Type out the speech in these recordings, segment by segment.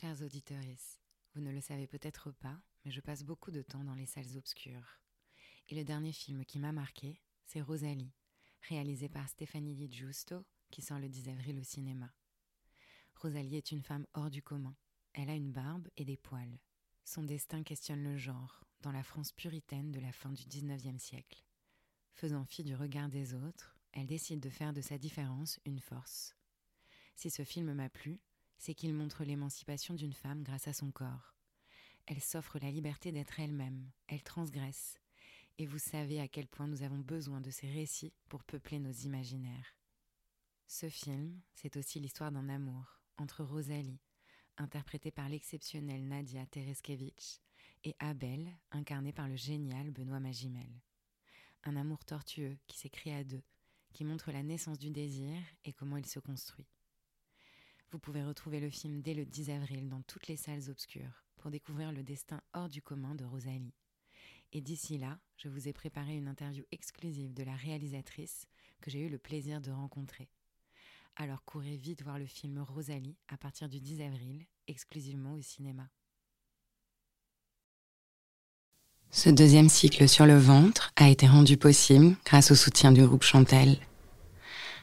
Chers auditeurs, vous ne le savez peut-être pas, mais je passe beaucoup de temps dans les salles obscures. Et le dernier film qui m'a marqué, c'est Rosalie, réalisé par Stéphanie Di Giusto, qui sort le 10 avril au cinéma. Rosalie est une femme hors du commun. Elle a une barbe et des poils. Son destin questionne le genre, dans la France puritaine de la fin du 19e siècle. Faisant fi du regard des autres, elle décide de faire de sa différence une force. Si ce film m'a plu, c'est qu'il montre l'émancipation d'une femme grâce à son corps. Elle s'offre la liberté d'être elle-même, elle transgresse. Et vous savez à quel point nous avons besoin de ces récits pour peupler nos imaginaires. Ce film, c'est aussi l'histoire d'un amour entre Rosalie, interprétée par l'exceptionnelle Nadia Tereskevich, et Abel, incarné par le génial Benoît Magimel. Un amour tortueux qui s'écrit à deux, qui montre la naissance du désir et comment il se construit. Vous pouvez retrouver le film dès le 10 avril dans toutes les salles obscures pour découvrir le destin hors du commun de Rosalie. Et d'ici là, je vous ai préparé une interview exclusive de la réalisatrice que j'ai eu le plaisir de rencontrer. Alors courez vite voir le film Rosalie à partir du 10 avril, exclusivement au cinéma. Ce deuxième cycle sur le ventre a été rendu possible grâce au soutien du groupe Chantel.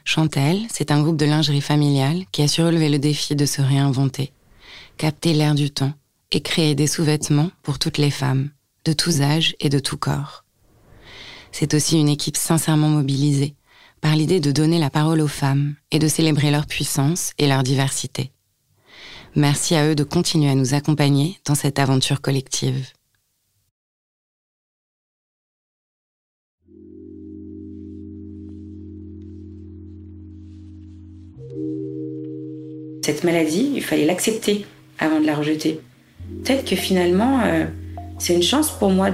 Chantel, c'est un groupe de lingerie familiale qui a su relever le défi de se réinventer, capter l'air du temps et créer des sous-vêtements pour toutes les femmes, de tous âges et de tout corps. C'est aussi une équipe sincèrement mobilisée par l'idée de donner la parole aux femmes et de célébrer leur puissance et leur diversité. Merci à eux de continuer à nous accompagner dans cette aventure collective. Cette maladie, il fallait l'accepter avant de la rejeter. Peut-être que finalement, euh, c'est une chance pour moi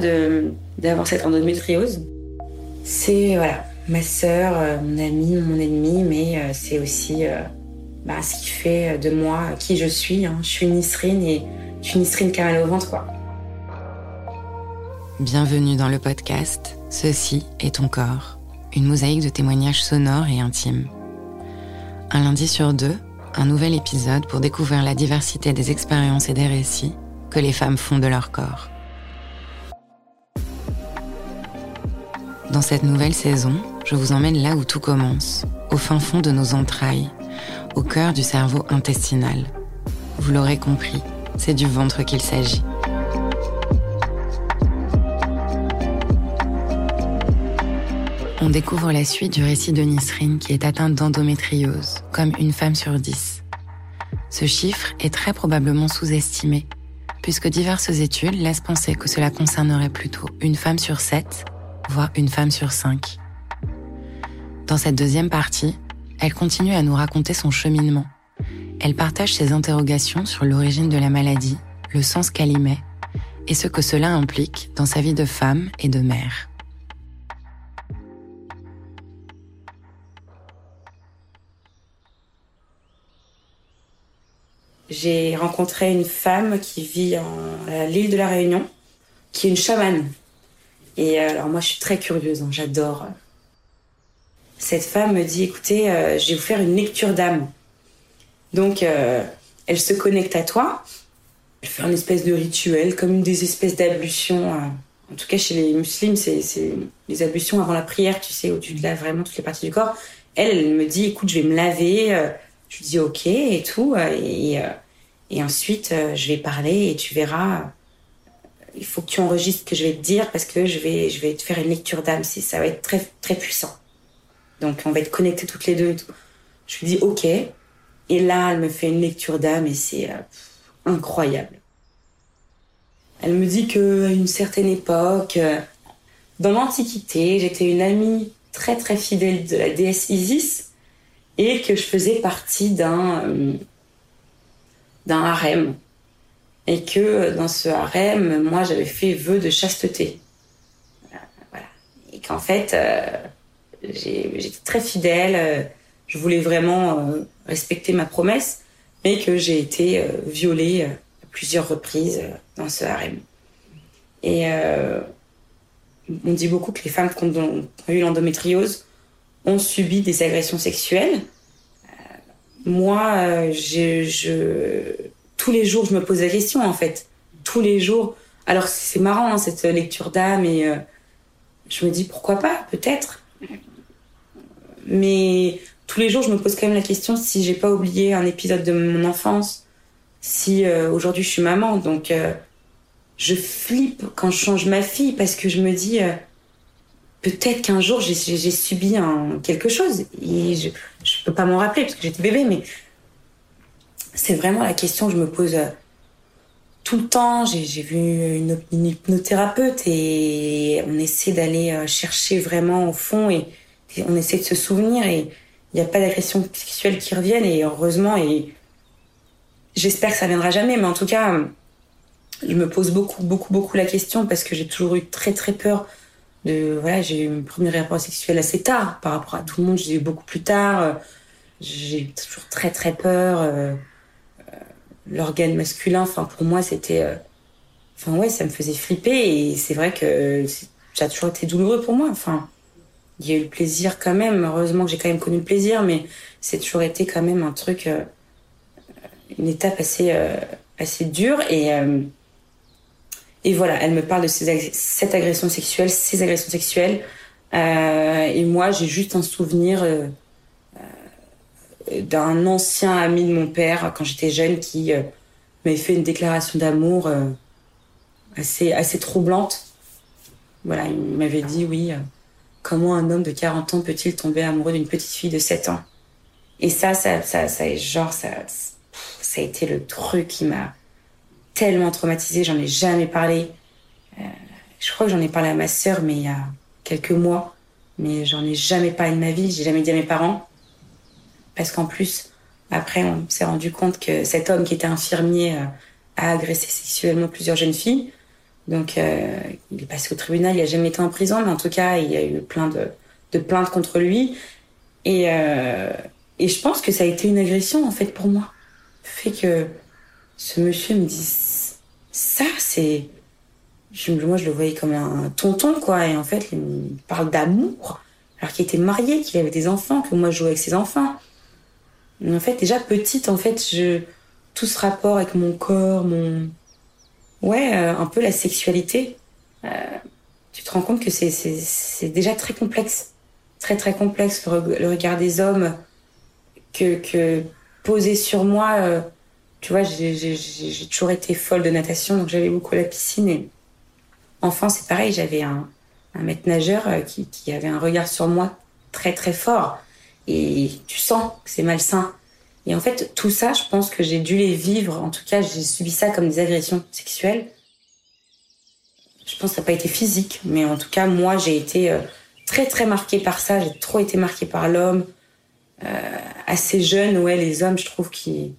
d'avoir cette endométriose. C'est voilà, ma sœur, euh, mon amie, mon ennemi, mais euh, c'est aussi bah, ce qui fait de moi qui je suis. Hein. Je suis Nisrine et je suis Nisrine caramel au ventre. Bienvenue dans le podcast Ceci est ton corps, une mosaïque de témoignages sonores et intimes. Un lundi sur deux, un nouvel épisode pour découvrir la diversité des expériences et des récits que les femmes font de leur corps. Dans cette nouvelle saison, je vous emmène là où tout commence, au fin fond de nos entrailles, au cœur du cerveau intestinal. Vous l'aurez compris, c'est du ventre qu'il s'agit. On découvre la suite du récit de Nisrine qui est atteinte d'endométriose, comme une femme sur dix. Ce chiffre est très probablement sous-estimé, puisque diverses études laissent penser que cela concernerait plutôt une femme sur sept, voire une femme sur cinq. Dans cette deuxième partie, elle continue à nous raconter son cheminement. Elle partage ses interrogations sur l'origine de la maladie, le sens qu'elle y met, et ce que cela implique dans sa vie de femme et de mère. J'ai rencontré une femme qui vit à l'île de la Réunion, qui est une chamane. Et euh, alors moi, je suis très curieuse, hein, j'adore. Cette femme me dit, écoutez, euh, vous faire une lecture d'âme. Donc, euh, elle se connecte à toi. Elle fait un espèce de rituel, comme des espèces d'ablutions. en tout cas, chez les musulmans, c'est les ablutions avant la prière, tu sais, où tu laves vraiment toutes les parties du corps. Elle, elle me dit, écoute, je vais me laver je dis ok et tout. Et, euh, et ensuite, euh, je vais parler et tu verras. Il faut que tu enregistres ce que je vais te dire parce que je vais, je vais te faire une lecture d'âme. Ça va être très, très puissant. Donc, on va être connectés toutes les deux et tout. Je lui dis ok. Et là, elle me fait une lecture d'âme et c'est euh, incroyable. Elle me dit qu'à une certaine époque, dans l'Antiquité, j'étais une amie très très fidèle de la déesse Isis et que je faisais partie d'un euh, harem et que dans ce harem, moi, j'avais fait vœu de chasteté. Voilà. Et qu'en fait, euh, j'étais très fidèle, euh, je voulais vraiment respecter ma promesse, mais que j'ai été violée à plusieurs reprises dans ce harem. Et on dit beaucoup que les femmes qui ont eu l'endométriose ont subi des agressions sexuelles. Euh, moi, euh, je, tous les jours, je me pose la question, en fait. Tous les jours. Alors, c'est marrant, hein, cette lecture d'âme, et euh, je me dis, pourquoi pas, peut-être. Mais tous les jours, je me pose quand même la question si j'ai pas oublié un épisode de mon enfance, si euh, aujourd'hui je suis maman. Donc, euh, je flippe quand je change ma fille parce que je me dis, peut-être qu'un jour j'ai subi un, quelque chose. Et je, je peux pas m'en rappeler parce que j'étais bébé, mais c'est vraiment la question que je me pose euh, tout le temps. J'ai vu une, hypnothérapeute et on essaie d'aller euh, chercher vraiment au fond et, on essaie de se souvenir et il n'y a pas d'agression sexuelle qui revienne et heureusement et j'espère que ça viendra jamais mais en tout cas je me pose beaucoup beaucoup beaucoup la question parce que j'ai toujours eu très très peur de voilà j'ai eu mon premier rapport sexuel assez tard par rapport à tout le monde j'ai eu beaucoup plus tard j'ai toujours très très peur l'organe masculin, enfin pour moi c'était, euh, enfin ouais, ça me faisait flipper et c'est vrai que ça a toujours été douloureux pour moi. Enfin, il y a eu le plaisir quand même. Heureusement que j'ai quand même connu le plaisir, mais c'est toujours été quand même un truc, euh, une étape assez euh, assez dure et et voilà, elle me parle de ces cette agression sexuelle, ces agressions sexuelles. et moi, j'ai juste un souvenir d'un ancien ami de mon père quand j'étais jeune qui euh, m'avait fait une déclaration d'amour euh, assez, assez troublante. Voilà, il m'avait dit oui, euh, comment un homme de 40 ans peut-il tomber amoureux d'une petite fille de 7 ans? Et ça, ça, ça, ça, genre, ça, ça a été le truc qui m'a tellement traumatisée, j'en ai jamais parlé. je crois que j'en ai parlé à ma sœur, mais il y a quelques mois. Mais j'en ai jamais parlé de ma vie, j'ai jamais dit à mes parents. Parce qu'en plus, après, on s'est rendu compte que cet homme qui était infirmier euh, a agressé sexuellement plusieurs jeunes filles. Donc, euh, il est passé au tribunal, il n'a jamais été en prison, mais en tout cas, il y a eu plein de, plaintes contre lui. Et, euh, et je pense que ça a été une agression, en fait, pour moi. Fait que ce monsieur me dise ça, c'est. moi, je le voyais comme un tonton, quoi. Et en fait, il me parle d'amour, alors qu'il était marié, qu'il avait des enfants, que moi, je jouais avec ses enfants. Mais en fait, déjà petite, en fait, je tout ce rapport avec mon corps, mon ouais, euh, un peu la sexualité, euh, tu te rends compte que c'est déjà très complexe, très très complexe le, regard des hommes que que posé sur moi. Euh, tu vois, j'ai toujours été folle de natation, donc j'allais beaucoup la piscine. Et enfin, c'est pareil, j'avais un, maître nageur qui, qui avait un regard sur moi très très fort et tu sens que c'est malsain. Et en fait, tout ça, je pense que j'ai dû les vivre. En tout cas, j'ai subi ça comme des agressions sexuelles. Je pense que ça n'a pas été physique, mais en tout cas, moi, j'ai été euh, très, très marquée par ça. J'ai trop été marquée par l'homme. Euh, assez jeune, ouais, les hommes, je trouve qu'ils...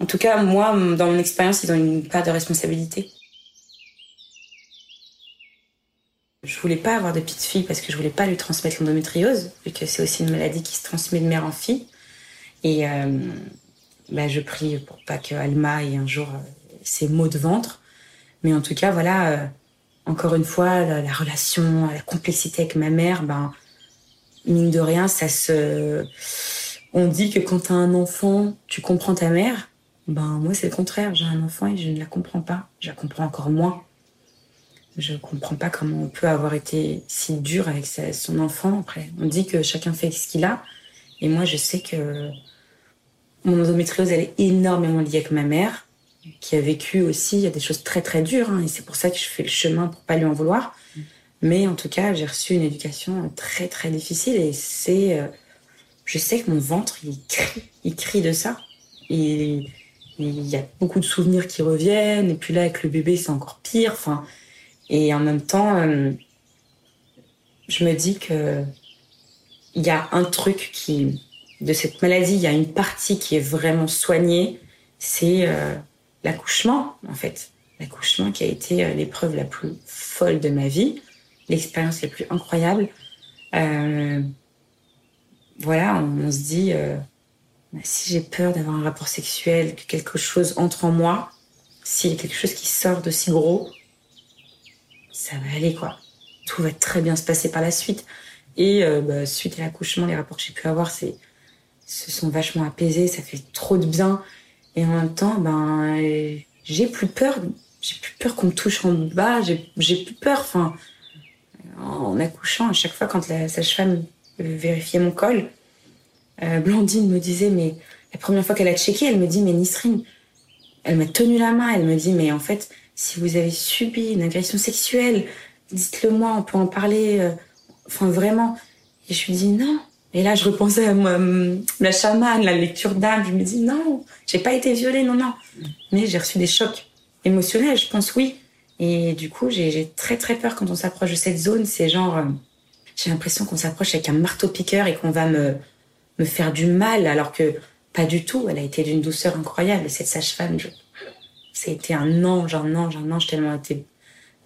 En tout cas, moi, dans mon expérience, ils ont une part de responsabilité. Je voulais pas avoir de petite fille parce que je voulais pas lui transmettre l'endométriose, vu que c'est aussi une maladie qui se transmet de mère en fille. Et euh, bah, je prie pour pas que Alma ait un jour euh, ses maux de ventre. Mais en tout cas, voilà, euh, encore une fois, la, relation, la complexité avec ma mère, ben, mine de rien, ça se. On dit que quand tu as un enfant, tu comprends ta mère. Ben, moi, c'est le contraire. J'ai un enfant et je ne la comprends pas. Je la comprends encore moins. Je comprends pas comment on peut avoir été si dur avec son enfant. Après, on dit que chacun fait ce qu'il a. Et moi, je sais que mon endométriose, elle est énormément liée avec ma mère, qui a vécu aussi, il des choses très très dures. Hein, et c'est pour ça que je fais le chemin pour pas lui en vouloir. Mais en tout cas, j'ai reçu une éducation très très difficile. Et c'est. Euh, je sais que mon ventre, il crie, il crie de ça. Et il y a beaucoup de souvenirs qui reviennent. Et puis là, avec le bébé, c'est encore pire. Enfin, et en même temps, euh, je me dis que il y a un truc qui, de cette maladie, il y a une partie qui est vraiment soignée, c'est euh, l'accouchement, en fait. L'accouchement qui a été euh, l'épreuve la plus folle de ma vie, l'expérience la plus incroyable. voilà, on, se dit, si j'ai peur d'avoir un rapport sexuel, que quelque chose entre en moi, s'il y a quelque chose qui sort de si gros, ça va aller quoi. Tout va très bien se passer par la suite. Et euh, bah, suite à l'accouchement, les rapports que j'ai pu avoir, se sont vachement apaisés, ça fait trop de bien. Et en même temps, ben, j'ai plus peur. J'ai plus peur qu'on me touche en bas. J'ai plus peur. Enfin, en accouchant, à chaque fois quand la sage-femme vérifiait mon col, euh, Blandine me disait, mais la première fois qu'elle a checké, elle me dit, mais Nisrine, elle m'a tenu la main, elle me dit, mais en fait, si vous avez subi une agression sexuelle, dites-le moi, on peut en parler. Euh, enfin, vraiment. Et je lui dis, non. Et là, je repensais à moi, la chamane, la lecture d'âme. Je me dis, non, j'ai pas été violée, non, non. Mais j'ai reçu des chocs émotionnels, je pense, oui. Et du coup, j'ai très, très peur quand on s'approche de cette zone. C'est genre, euh, j'ai l'impression qu'on s'approche avec un marteau-piqueur et qu'on va me, me faire du mal, alors que pas du tout. Elle a été d'une douceur incroyable, cette sage-femme. C'était un ange, un ange, un ange, tellement elle était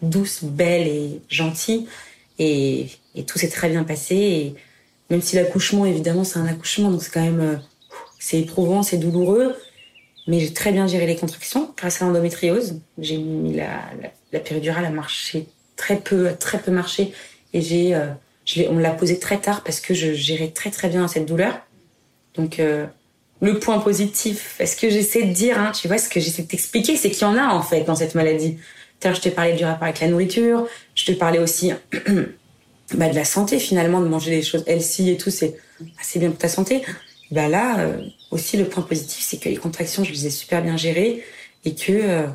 douce, belle et gentille. Et, et tout s'est très bien passé. Et même si l'accouchement, évidemment, c'est un accouchement, donc c'est quand même, euh, c'est éprouvant, c'est douloureux. Mais j'ai très bien géré les contractions grâce à l'endométriose. J'ai mis la, la, péridurale à marcher très peu, très peu marché. Et j'ai, euh, on l'a posée très tard parce que je gérais très très bien cette douleur. Donc, euh, le point positif, est-ce que j'essaie de dire, hein, tu vois, ce que j'essaie de t'expliquer, c'est qu'il y en a en fait dans cette maladie. je te parlais du rapport avec la nourriture, je te parlais aussi bah, de la santé finalement, de manger des choses healthy et tout, c'est assez bien pour ta santé. Bah là, euh, aussi le point positif, c'est que les contractions, je les ai super bien gérées et que euh,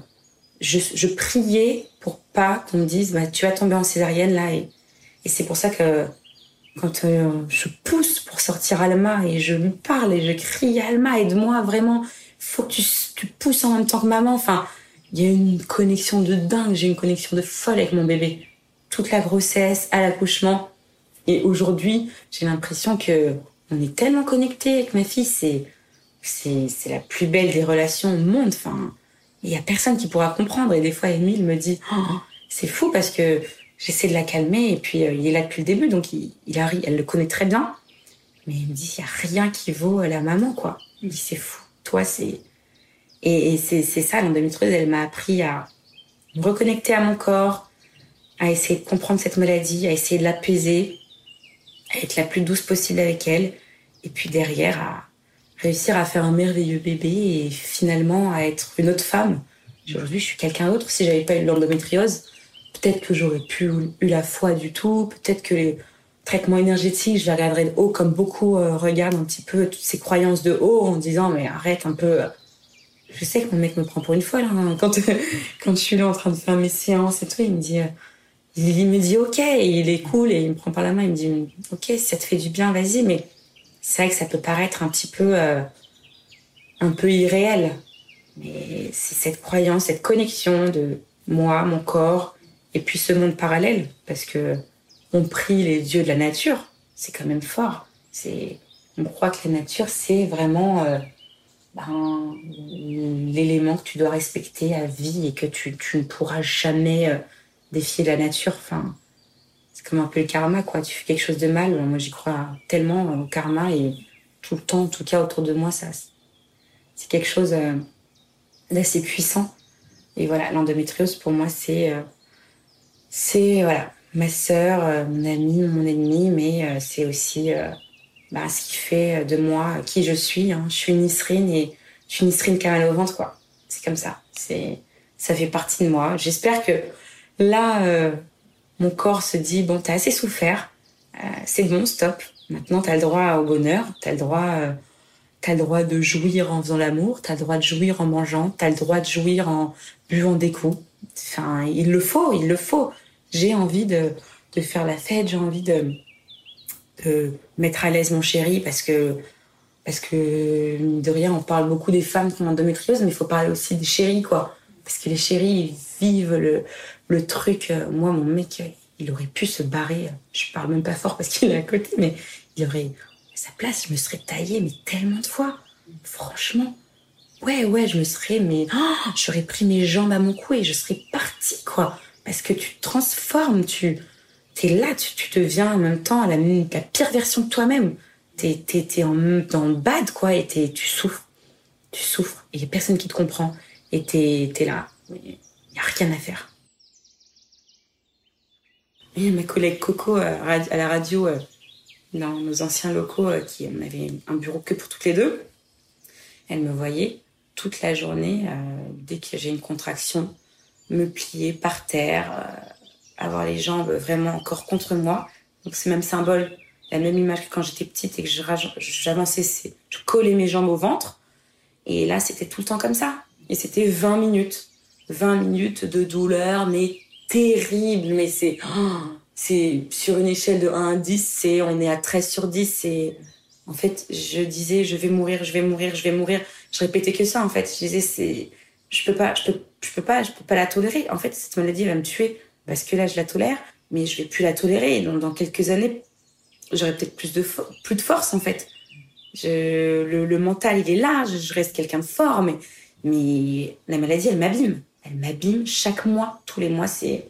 je, je, priais pour pas qu'on me dise, bah, tu vas tomber en césarienne là. Et, et c'est pour ça que quand euh, je pousse pour sortir Alma et je lui parle et je crie Alma, aide-moi vraiment, faut que tu, tu, pousses en même temps que maman. Enfin, il y a une connexion de dingue, j'ai une connexion de folle avec mon bébé. Toute la grossesse, à l'accouchement. Et aujourd'hui, j'ai l'impression que on est tellement connectés avec ma fille, c'est, c'est, c'est la plus belle des relations au monde. Enfin, il y a personne qui pourra comprendre. Et des fois, Emile me dit, oh, c'est fou parce que j'essaie de la calmer et puis euh, il est là depuis le début, donc il, arrive, elle le connaît très bien. Mais il me dit, il n'y a rien qui vaut la maman, quoi. Il me dit, c'est fou. Toi, c'est... Et, c'est ça, l'endométriose, elle m'a appris à me reconnecter à mon corps, à essayer de comprendre cette maladie, à essayer de l'apaiser, à être la plus douce possible avec elle. Et puis derrière, à réussir à faire un merveilleux bébé et finalement à être une autre femme. Aujourd'hui, je suis quelqu'un d'autre. Si j'avais pas eu l'endométriose, peut-être que j'aurais pu eu la foi du tout, peut-être que les traitements énergétiques, je les regarderais de haut comme beaucoup euh, regardent un petit peu toutes ces croyances de haut en disant mais arrête un peu. Je sais que mon mec me prend pour une folle hein. quand quand je suis là en train de faire mes séances et tout, il me dit euh, il me dit ok, il est cool et il me prend par la main, il me dit ok si ça te fait du bien vas-y, mais c'est vrai que ça peut paraître un petit peu euh, un peu irréel, mais c'est cette croyance, cette connexion de moi, mon corps, et puis ce monde parallèle, parce que on prie les dieux de la nature, c'est quand même fort. C'est, on croit que la nature, c'est vraiment euh, ben, l'élément que tu dois respecter à vie et que tu, tu ne pourras jamais euh, défier la nature. Enfin, c'est comme un peu le karma, quoi. Tu fais quelque chose de mal, moi j'y crois tellement au karma et tout le temps, en tout cas autour de moi, ça, c'est quelque chose euh, d'assez puissant. Et voilà, l'endométriose pour moi, c'est c'est voilà ma sœur, euh, mon amie, mon ennemi, mais euh, c'est aussi euh, bah, ce qui fait de moi qui je suis. Hein. Je suis une Nisrine et je suis une Nisrine mal au ventre, quoi. C'est comme ça. C'est ça fait partie de moi. J'espère que là, mon corps se dit bon, t'as assez souffert, c'est bon, stop. Maintenant, t'as le droit au bonheur, t'as le droit. T'as le droit de jouir en faisant l'amour, t'as le droit de jouir en mangeant, t'as le droit de jouir en buvant des coups. Enfin, il le faut, il le faut j'ai envie de, faire la fête, j'ai envie de, mettre à l'aise mon chéri parce que, parce que, de rien, on parle beaucoup des femmes qui ont endométriose, mais il faut parler aussi des chéris, quoi. Parce que les chéris, ils vivent le, truc. Moi, mon mec, il aurait pu se barrer. Je parle même pas fort parce qu'il est à côté, mais il aurait, sa place, je me serais taillée, mais tellement de fois. Franchement. Ouais, ouais, je me serais, mais oh, j'aurais pris mes jambes à mon cou et je serais partie, quoi parce que tu te transformes, tu es là, tu, tu, deviens en même temps la, la pire version de toi-même. T'es es, en, en bad, quoi, et tu souffres. Tu souffres. Et n'y a personne qui te comprend. Et t'es es là. Il n'y a rien à faire. Ma collègue Coco euh, à la radio, euh, dans nos anciens locaux, euh, qui on avait un bureau que pour toutes les deux, elle me voyait toute la journée, dès que j'ai une contraction, me plier par terre, avoir les jambes vraiment encore contre moi. Donc c'est même symbole, la même image que quand j'étais petite et que j'avançais, je collais mes jambes au ventre. Et là, c'était tout le temps comme ça. Et c'était 20 minutes. 20 minutes de douleur, mais terrible. Mais c'est, oh, c'est sur une échelle de 1 à 10, c'est, on est à 13 sur 10. C'est, en fait, je disais, je vais mourir, je vais mourir, je vais mourir. Je répétais que ça, en fait. Je disais, je peux pas, je peux, pas, je peux pas la tolérer. En fait, cette maladie va me tuer parce que là, je la tolère, mais je vais plus la tolérer. Donc, dans quelques années, j'aurai peut-être plus de, plus de force, en fait. Le, mental, il est là, je, reste quelqu'un de fort, mais, mais la maladie, elle m'abîme. Elle m'abîme chaque mois, tous les mois, c'est,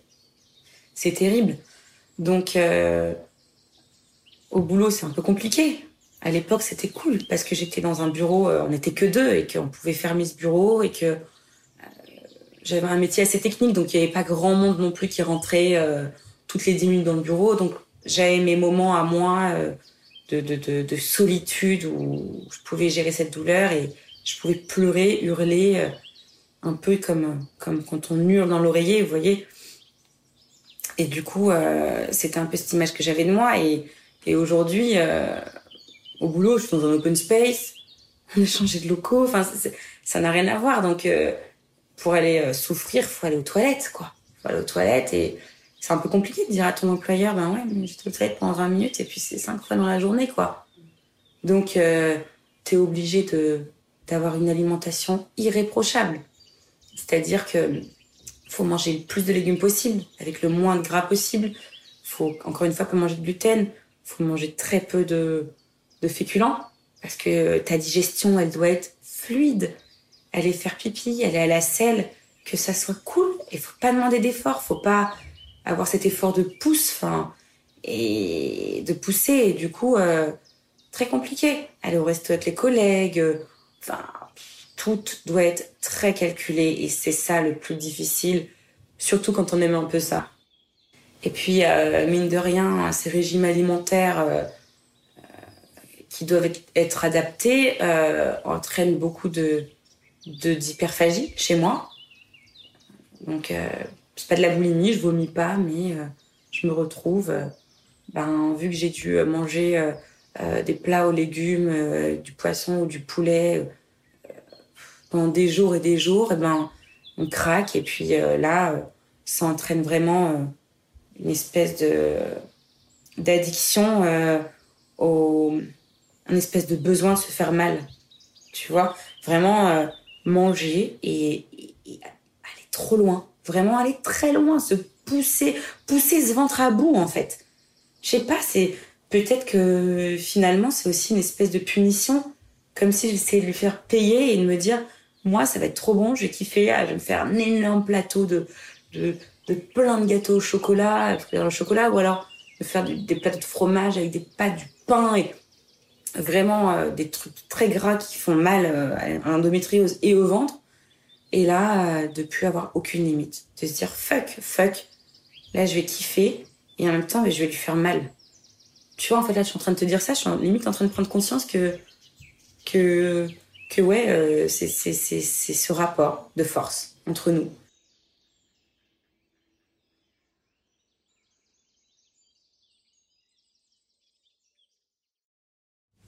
c'est terrible. Donc, euh, au boulot, c'est un peu compliqué. À l'époque, c'était cool parce que j'étais dans un bureau, euh, on n'était que deux et qu'on pouvait fermer ce bureau et que j'avais un métier assez technique, donc il n'y avait pas grand monde non plus qui rentrait euh, toutes les dix minutes dans le bureau. Donc j'avais mes moments à moi euh, de, de, de, de, solitude où je pouvais gérer cette douleur et je pouvais pleurer, hurler, euh, un peu comme, comme quand on hurle dans l'oreiller, vous voyez. Et du coup, c'était un peu cette image que j'avais de moi. Et, et aujourd'hui, au boulot, je suis dans un open space, on a changé de locaux, enfin, ça n'a rien à voir. Donc, pour aller euh, souffrir, faut aller aux toilettes, quoi. Faut aller aux toilettes et c'est un peu compliqué de dire à ton employeur, ben ouais, mais j'étais aux toilettes pendant 20 minutes et puis c'est 5 fois dans la journée, quoi. Donc, euh, t'es obligé de, d'avoir une alimentation irréprochable. C'est-à-dire que faut manger le plus de légumes possible, avec le moins de gras possible. Faut, encore une fois, pas manger de gluten. Faut manger très peu de, de féculents, parce que ta digestion, elle doit être fluide aller faire pipi, aller à la selle, que ça soit cool. Il faut pas demander d'effort, faut pas avoir cet effort de pouce, enfin, et de pousser. Et du coup, euh, très compliqué. Aller au resto avec les collègues, enfin, tout doit être très calculé et c'est ça le plus difficile, surtout quand on aime un peu ça. Et puis, euh, mine de rien, ces régimes alimentaires euh, qui doivent être adaptés entraînent beaucoup de, d'hyperphagie chez moi. Donc, euh, c'est pas de la boulimie, je vomis pas, mais euh, je me retrouve, euh, ben, vu que j'ai dû manger des plats aux légumes, du poisson ou du poulet pendant des jours et des jours, et ben, on craque. Et puis là, ça entraîne vraiment une espèce de d'addiction au une espèce de besoin de se faire mal. Tu vois, vraiment manger et, aller trop loin. Vraiment aller très loin, se pousser, pousser ce ventre à bout en fait. Je sais pas, c'est peut-être que finalement c'est aussi une espèce de punition, comme si j'essayais de lui faire payer et de me dire moi ça va être trop bon, je vais kiffer, ah, je vais me faire un énorme plateau de, de, de plein de gâteaux au chocolat, le chocolat, ou alors de faire des plateaux de fromage avec des pâtes, du pain et vraiment euh, des trucs très gras qui font mal euh, à l'endométriose et au ventre. Et là, euh, de plus avoir aucune limite. De se dire fuck, fuck. Là, je vais kiffer et en même temps, je vais lui faire mal. Tu vois, en fait, là, je suis en train de te dire ça. Je suis limite en train de prendre conscience que, que, que ouais, c'est ce rapport de force entre nous.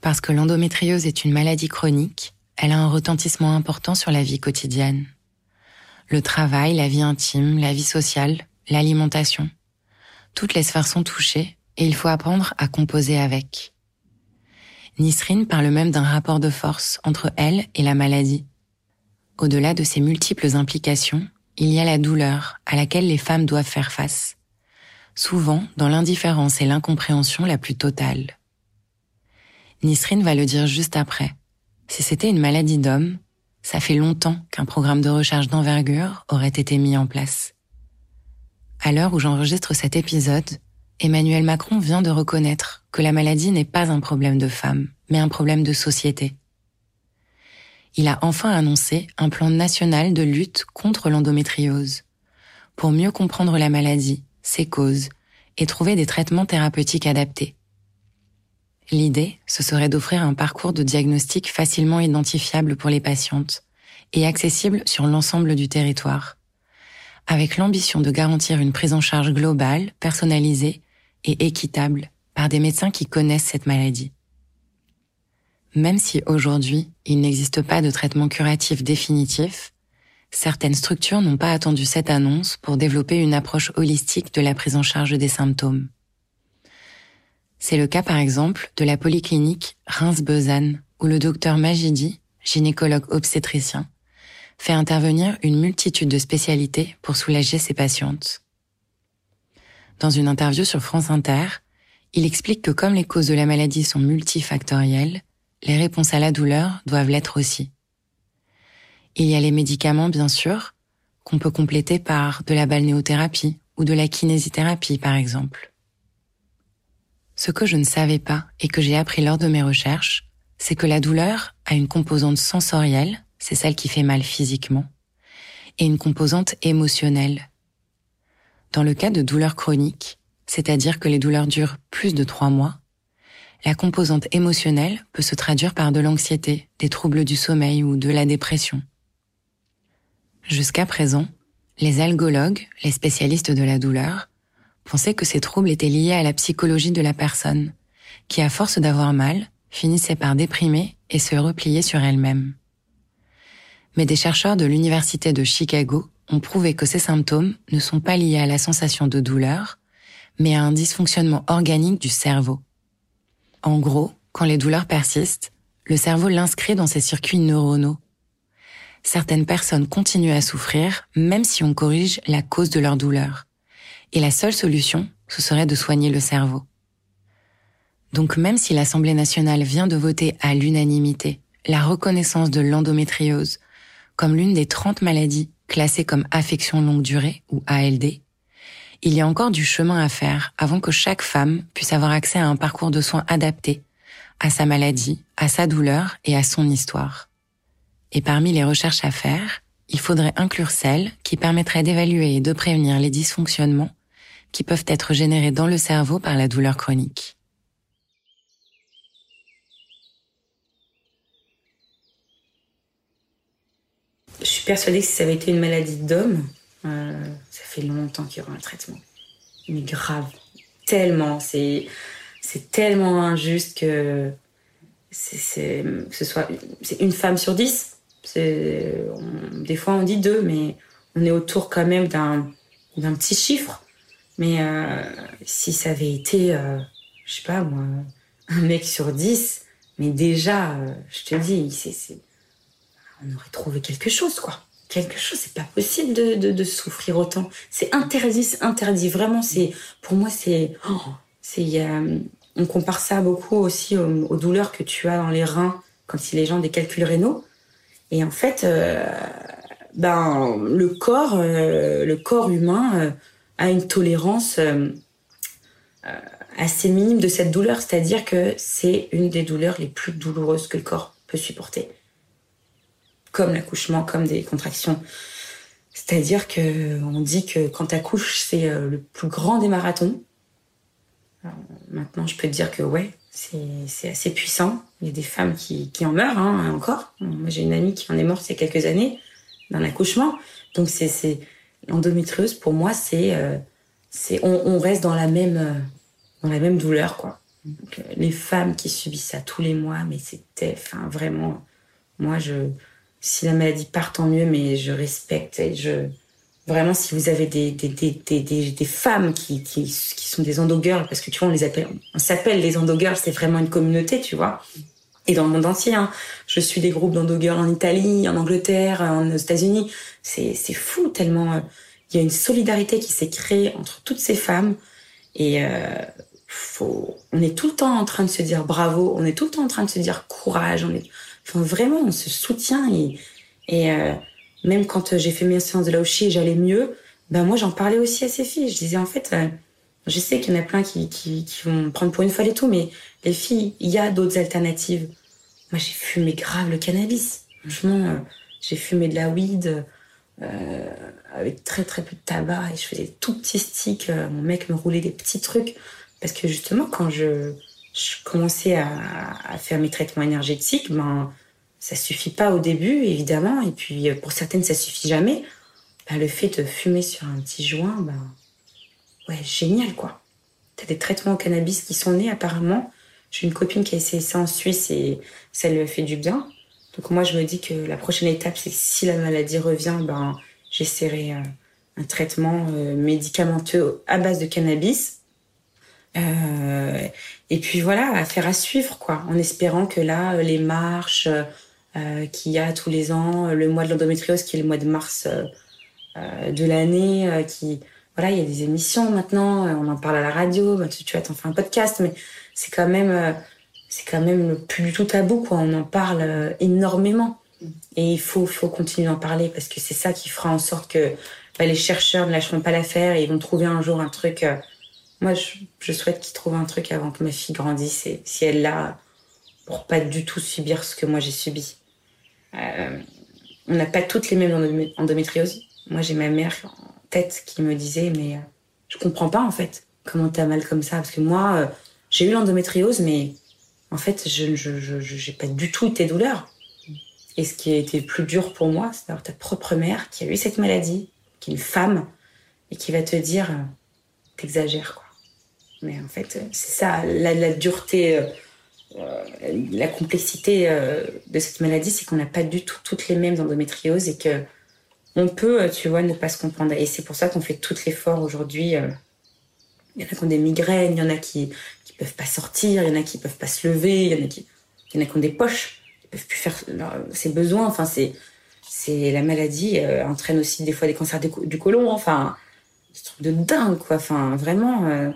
Parce que l'endométriose est une maladie chronique, elle a un retentissement important sur la vie quotidienne. Le travail, la vie intime, la vie sociale, l'alimentation. Toutes les sphères sont touchées et il faut apprendre à composer avec. Nisrine parle même d'un rapport de force entre elle et la maladie. Au-delà de ces multiples implications, il y a la douleur à laquelle les femmes doivent faire face, souvent dans l'indifférence et l'incompréhension la plus totale. Nisrine va le dire juste après. Si c'était une maladie d'homme, ça fait longtemps qu'un programme de recherche d'envergure aurait été mis en place. À l'heure où j'enregistre cet épisode, Emmanuel Macron vient de reconnaître que la maladie n'est pas un problème de femmes, mais un problème de société. Il a enfin annoncé un plan national de lutte contre l'endométriose, pour mieux comprendre la maladie, ses causes, et trouver des traitements thérapeutiques adaptés. L'idée, ce serait d'offrir un parcours de diagnostic facilement identifiable pour les patientes et accessible sur l'ensemble du territoire, avec l'ambition de garantir une prise en charge globale, personnalisée et équitable par des médecins qui connaissent cette maladie. Même si aujourd'hui il n'existe pas de traitement curatif définitif, certaines structures n'ont pas attendu cette annonce pour développer une approche holistique de la prise en charge des symptômes. C'est le cas par exemple de la polyclinique Reims-Besanne où le docteur Magidi, gynécologue obstétricien, fait intervenir une multitude de spécialités pour soulager ses patientes. Dans une interview sur France Inter, il explique que comme les causes de la maladie sont multifactorielles, les réponses à la douleur doivent l'être aussi. Il y a les médicaments, bien sûr, qu'on peut compléter par de la balnéothérapie ou de la kinésithérapie, par exemple. Ce que je ne savais pas et que j'ai appris lors de mes recherches, c'est que la douleur a une composante sensorielle, c'est celle qui fait mal physiquement, et une composante émotionnelle. Dans le cas de douleurs chroniques, c'est-à-dire que les douleurs durent plus de trois mois, la composante émotionnelle peut se traduire par de l'anxiété, des troubles du sommeil ou de la dépression. Jusqu'à présent, les algologues, les spécialistes de la douleur, pensaient que ces troubles étaient liés à la psychologie de la personne, qui à force d'avoir mal, finissait par déprimer et se replier sur elle-même. Mais des chercheurs de l'Université de Chicago ont prouvé que ces symptômes ne sont pas liés à la sensation de douleur, mais à un dysfonctionnement organique du cerveau. En gros, quand les douleurs persistent, le cerveau l'inscrit dans ses circuits neuronaux. Certaines personnes continuent à souffrir même si on corrige la cause de leur douleur. Et la seule solution, ce serait de soigner le cerveau. Donc même si l'Assemblée nationale vient de voter à l'unanimité la reconnaissance de l'endométriose comme l'une des 30 maladies classées comme affection longue durée ou ALD, il y a encore du chemin à faire avant que chaque femme puisse avoir accès à un parcours de soins adapté à sa maladie, à sa douleur et à son histoire. Et parmi les recherches à faire, il faudrait inclure celles qui permettraient d'évaluer et de prévenir les dysfonctionnements qui peuvent être générés dans le cerveau par la douleur chronique. Je suis persuadée que si ça avait été une maladie d'homme, euh, ça fait longtemps qu'il y aura un traitement. Mais grave. Tellement. C'est, tellement injuste que c'est, ce une femme sur dix. Des fois, on dit deux, mais on est autour quand même d'un petit chiffre. Mais euh, si ça avait été, euh, je sais pas moi, un mec sur dix, mais déjà, je te dis, c'est, c'est, on aurait trouvé quelque chose, quoi quelque chose. C'est pas possible de, souffrir autant. C'est interdit, c'est interdit. Vraiment, c'est pour moi, c'est oh, c'est on compare ça beaucoup aussi aux, douleurs que tu as dans les reins quand il les gens des calculs rénaux. Et en fait, euh, ben le corps, euh, le corps humain euh, a une tolérance assez minime de cette douleur, c'est-à-dire que c'est une des douleurs les plus douloureuses que le corps peut supporter comme l'accouchement, comme des contractions. C'est-à-dire que on dit que quand tu accouches, c'est euh, le plus grand des marathons. maintenant, je peux te dire que ouais, c'est assez puissant. Il y a des femmes qui, qui en meurent hein, encore. Moi, j'ai une amie qui en est morte il y a quelques années dans l'accouchement. Donc, c'est l'endométriose pour moi, c'est euh, on, reste dans la même euh, dans la même douleur quoi. Donc, les femmes qui subissent ça tous les mois, mais c'était, enfin vraiment, moi je si la maladie part, tant mieux, mais je respecte et je. Vraiment, si vous avez des, des, des, des, des femmes qui, qui, qui, sont des endogirls, parce que tu vois, on les appelle, on s'appelle les endogirls, c'est vraiment une communauté, tu vois. Et dans le monde entier, hein. je suis des groupes d'endogirls en Italie, en Angleterre, en États-Unis. C'est, c'est fou tellement. Euh, il y a une solidarité qui s'est créée entre toutes ces femmes. Et euh, faut, on est tout le temps en train de se dire bravo, on est tout le temps en train de se dire courage, on est vraiment, on se soutient et, et euh, même quand euh, j'ai fait mes séances de Laoshi et j'allais mieux, ben moi j'en parlais aussi à ces filles. Je disais en fait, euh, je sais qu'il y en a plein qui, qui, qui, vont prendre pour une folle et tout, mais les filles, il y a d'autres alternatives. Moi j'ai fumé grave le cannabis. Franchement, j'ai fumé de la weed euh, avec très très peu de tabac et je faisais des tout petits sticks. mon mec me roulait des petits trucs parce que justement quand je je commençais à, à, faire mes traitements énergétiques, ben, ça suffit pas au début, évidemment, et puis euh, pour certaines, ça suffit jamais. Ben, le fait de fumer sur un petit joint, ben, ouais, génial, quoi. T'as des traitements au cannabis qui sont nés, apparemment. J'ai une copine qui a essayé ça en Suisse et ça lui a fait du bien. Donc moi, je me dis que la prochaine étape, c'est que si la maladie revient, ben, j'essaierai euh, un traitement euh, médicamenteux à base de cannabis. Euh, et puis voilà, à faire à suivre, quoi, en espérant que là, les marches, euh, qu'il y a tous les ans, le mois de l'endométriose qui est le mois de mars de l'année, qui voilà, il y a des émissions maintenant, on en parle à la radio, bah, tu, tu vas t'en faire un podcast, mais c'est quand même c'est quand même plus du tout tabou quoi, on en parle énormément. Et il faut faut continuer d'en parler parce que c'est ça qui fera en sorte que bah, les chercheurs ne lâcheront pas l'affaire et ils vont trouver un jour un truc. moi, je, souhaite qu'ils trouvent un truc avant que ma fille grandisse et si elle l'a, pour pas du tout subir ce que moi j'ai subi. Euh, on n'a pas toutes les mêmes endométrioses. Moi, j'ai ma mère en tête qui me disait, mais euh, je comprends pas en fait comment t'as mal comme ça. Parce que moi, euh, j'ai eu l'endométriose, mais en fait, je n'ai pas du tout tes douleurs. Et ce qui a été le plus dur pour moi, c'est d'avoir ta propre mère qui a eu cette maladie, qui est une femme, et qui va te dire, euh, t'exagères. Mais en fait, c'est ça, la, dureté euh, la complexité euh, de cette maladie, c'est qu'on n'a pas du tout toutes les mêmes endométrioses et que on peut, euh, tu vois, ne pas se comprendre. Et c'est pour ça qu'on fait tout l'effort aujourd'hui. Il y en a qui ont des migraines, il y en a qui peuvent pas sortir, il y en a qui peuvent pas se lever, il y en a qui, il y en a qui ont des poches, qui peuvent plus faire ses besoins. Enfin, c'est c'est la maladie euh, entraîne aussi des fois des cancers du, du côlon. Enfin, c'est truc de dingue, quoi. Enfin, vraiment. Euh,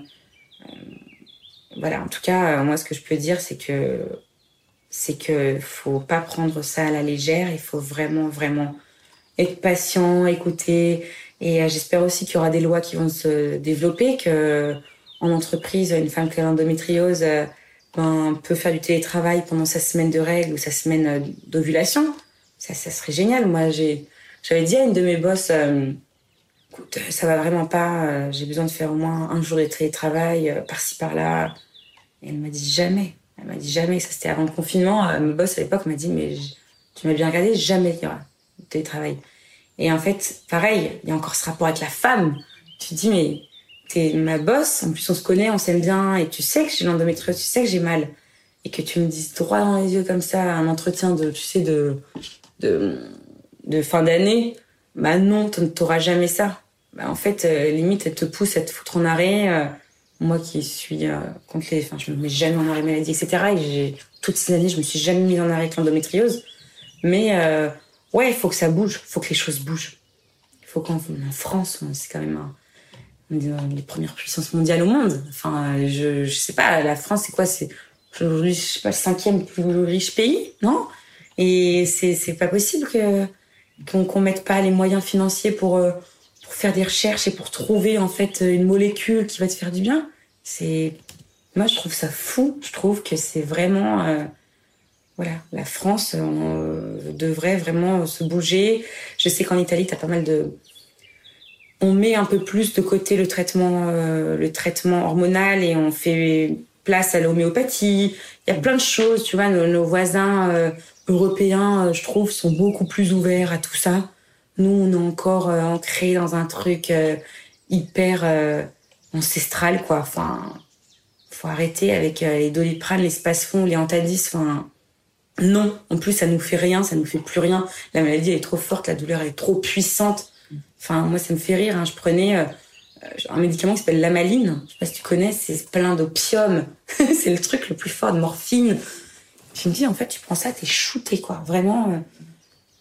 voilà, en tout cas, euh, moi, ce que je peux dire, c'est que c'est que faut pas prendre ça à la légère. Il faut vraiment, vraiment être patient, écouter. Et euh, j'espère aussi qu'il y aura des lois qui vont se développer, que en entreprise, une femme qui a l'endométriose ben, peut faire du télétravail pendant sa semaine de règles ou sa semaine euh, d'ovulation. Ça, serait génial. Moi, j'avais dit à une de mes bosses, euh, écoute, ça va vraiment pas. J'ai besoin de faire au moins un jour de télétravail par-ci par-là. Et elle m'a dit jamais. Elle m'a dit jamais. Ça, c'était avant le confinement. Euh, mon boss à l'époque m'a dit, mais tu m'as bien regardé, jamais il y aura télétravail. Et en fait, pareil, il y a encore ce rapport avec la femme. Tu te dis, mais t'es ma boss, en plus on se connaît, on s'aime bien, et tu sais que j'ai l'endométriose, tu sais que j'ai mal. Et que tu me dises droit dans les yeux comme ça, un entretien de, tu sais, de, de, fin d'année, bah non, t'auras jamais ça. Bah en fait, euh, limite, elle te pousse à te foutre en arrêt. Euh, moi qui suis euh, contre les, enfin, je me mets jamais en arrêt maladie, etc. Et j'ai toutes ces années, je me suis jamais mis en arrêt avec l'endométriose. Mais ouais, il faut que ça bouge, il faut que les choses bougent. Il faut qu'en en France, c'est quand même un, les premières puissances mondiales au monde. Enfin, je, je sais pas, la France, c'est quoi? C'est je sais pas, le cinquième plus riche pays, non? Et c'est c'est pas possible que qu'on qu mette pas les moyens financiers pour euh, pour faire des recherches et pour trouver en fait une molécule qui va te faire du bien. C'est moi je trouve ça fou. Je trouve que c'est vraiment euh, voilà la France euh, devrait vraiment se bouger. Je sais qu'en Italie t'as pas mal de on met un peu plus de côté le traitement euh, le traitement hormonal et on fait place à l'homéopathie. Il y a plein de choses, tu vois, nos, nos voisins euh, européens, je trouve, sont beaucoup plus ouverts à tout ça. Nous, on est encore euh, ancré dans un truc euh, hyper euh, ancestral, quoi. Enfin, faut arrêter avec euh, les doliprane, les spasfon, les antadis. Enfin, non. En plus, ça nous fait rien, ça nous fait plus rien. La maladie elle est trop forte, la douleur est trop puissante. Enfin, moi, ça me fait rire. Hein. Je prenais euh, un médicament qui s'appelle l'amaline. Je sais pas si tu connais, c'est plein d'opium. c'est le truc le plus fort de morphine. Je me dis, en fait, tu prends ça, t'es shooté, quoi. Vraiment. Euh.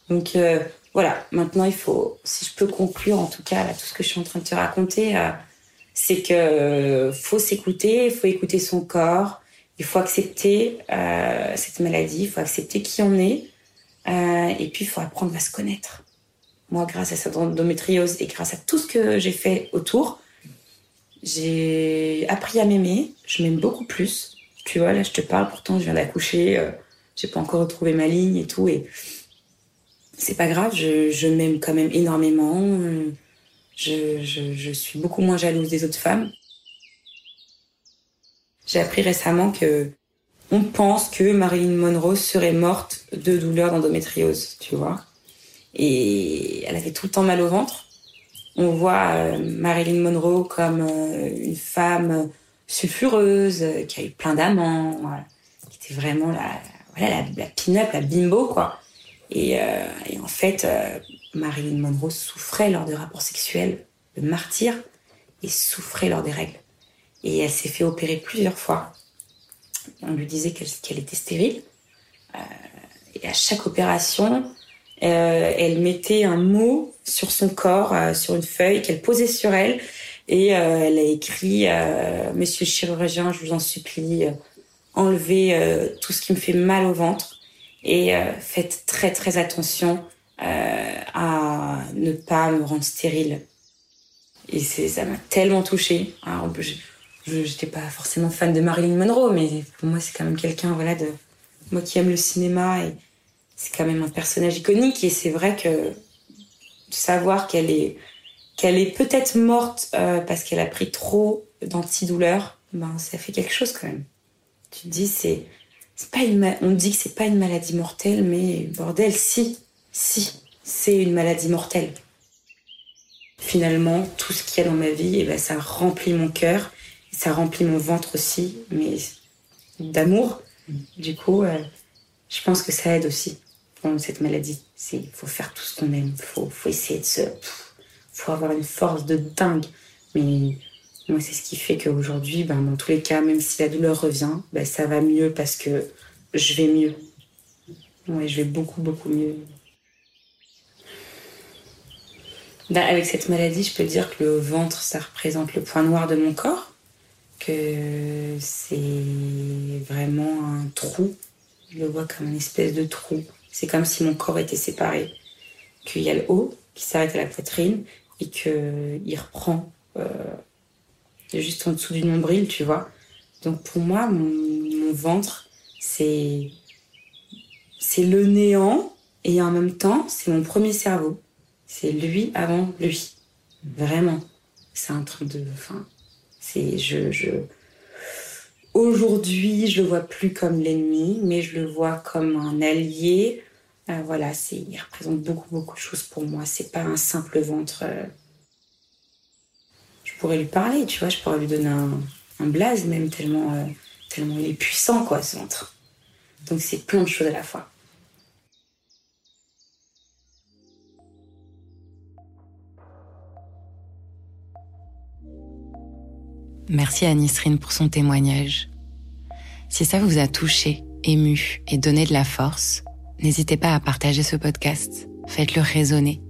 Donc, euh, voilà, maintenant il faut, si je peux conclure en tout cas tout ce que je suis en train de te raconter, euh, c'est que euh, faut s'écouter, il faut écouter son corps, il faut accepter euh, cette maladie, il faut accepter qui on est, euh, et puis il faut apprendre à se connaître. Moi, grâce à cette endométriose et grâce à tout ce que j'ai fait autour, j'ai appris à m'aimer, je m'aime beaucoup plus. Tu vois, là je te parle, pourtant je viens d'accoucher, euh, j'ai pas encore retrouvé ma ligne et tout, et c'est pas grave, je, m'aime quand même énormément. Je, je, je, suis beaucoup moins jalouse des autres femmes. J'ai appris récemment que on pense que Marilyn Monroe serait morte de douleur d'endométriose, tu vois. Et elle avait tout le temps mal au ventre. On voit euh, Marilyn Monroe comme euh, une femme sulfureuse, qui a eu plein d'amants, qui était vraiment la, voilà, la, pin-up, la bimbo, quoi. Et, euh, en fait, Marilyn Monroe souffrait lors de rapports sexuels, de martyr, et souffrait lors des règles. Et elle s'est fait opérer plusieurs fois. On lui disait qu'elle était stérile. Euh, et à chaque opération, euh, elle mettait un mot sur son corps, euh, sur une feuille qu'elle posait sur elle. Et elle a écrit Monsieur le chirurgien, je vous en supplie, enlevez tout ce qui me fait mal au ventre. Et faites très très attention à ne pas me rendre stérile. Et ça m'a tellement touchée. Alors, je n'étais pas forcément fan de Marilyn Monroe, mais pour moi, c'est quand même quelqu'un, voilà, de moi qui aime le cinéma et c'est quand même un personnage iconique. Et c'est vrai que savoir qu'elle est qu'elle est peut-être morte euh, parce qu'elle a pris trop d'antidouleurs, ben ça fait quelque chose quand même. Tu te dis c'est c'est pas une on dit que c'est pas une maladie mortelle, mais bordel, si, si, c'est une maladie mortelle. Finalement, tout ce qu'il y a dans ma vie, et eh ben, ça remplit mon cœur ça remplit mon ventre aussi, mais d'amour. Du coup, euh, je pense que ça aide aussi cette maladie. Il faut faire tout ce qu'on aime. Faut, faut, essayer de se. faut avoir une force de dingue. Mais moi, c'est ce qui fait qu'aujourd'hui, ben, dans tous les cas, même si la douleur revient, ben, ça va mieux parce que je vais mieux. Ouais, je vais beaucoup, beaucoup mieux. Ben, avec cette maladie, je peux dire que le ventre, ça représente le point noir de mon corps que c'est vraiment un trou. Je le vois comme une espèce de trou. C'est comme si mon corps était séparé. Qu'il y a le haut qui s'arrête à la poitrine et qu'il reprend euh, juste en dessous du nombril, tu vois. Donc pour moi, mon, ventre, c'est c'est le néant et en même temps, c'est mon premier cerveau. C'est lui avant lui. Vraiment. C'est un truc de. Enfin, c'est je, je... aujourd'hui je le vois plus comme l'ennemi, mais je le vois comme un allié. Euh, voilà, c'est il représente beaucoup beaucoup de choses pour moi. C'est pas un simple ventre. Euh. Je pourrais lui parler, tu vois, je pourrais lui donner un, un blaze même tellement euh, tellement il est puissant quoi ce ventre. Donc c'est plein de choses à la fois. Merci à Nisrine pour son témoignage. Si ça vous a touché, ému et donné de la force, n'hésitez pas à partager ce podcast. Faites-le résonner.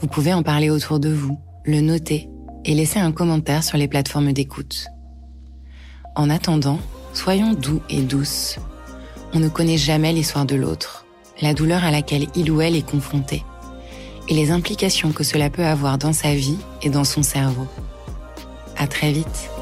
Vous pouvez en parler autour de vous, le noter et laisser un commentaire sur les plateformes d'écoute. En attendant, soyons doux et douces. On ne connaît jamais l'histoire de l'autre, la douleur à laquelle il ou elle est confronté, et les implications que cela peut avoir dans sa vie et dans son cerveau. À très vite.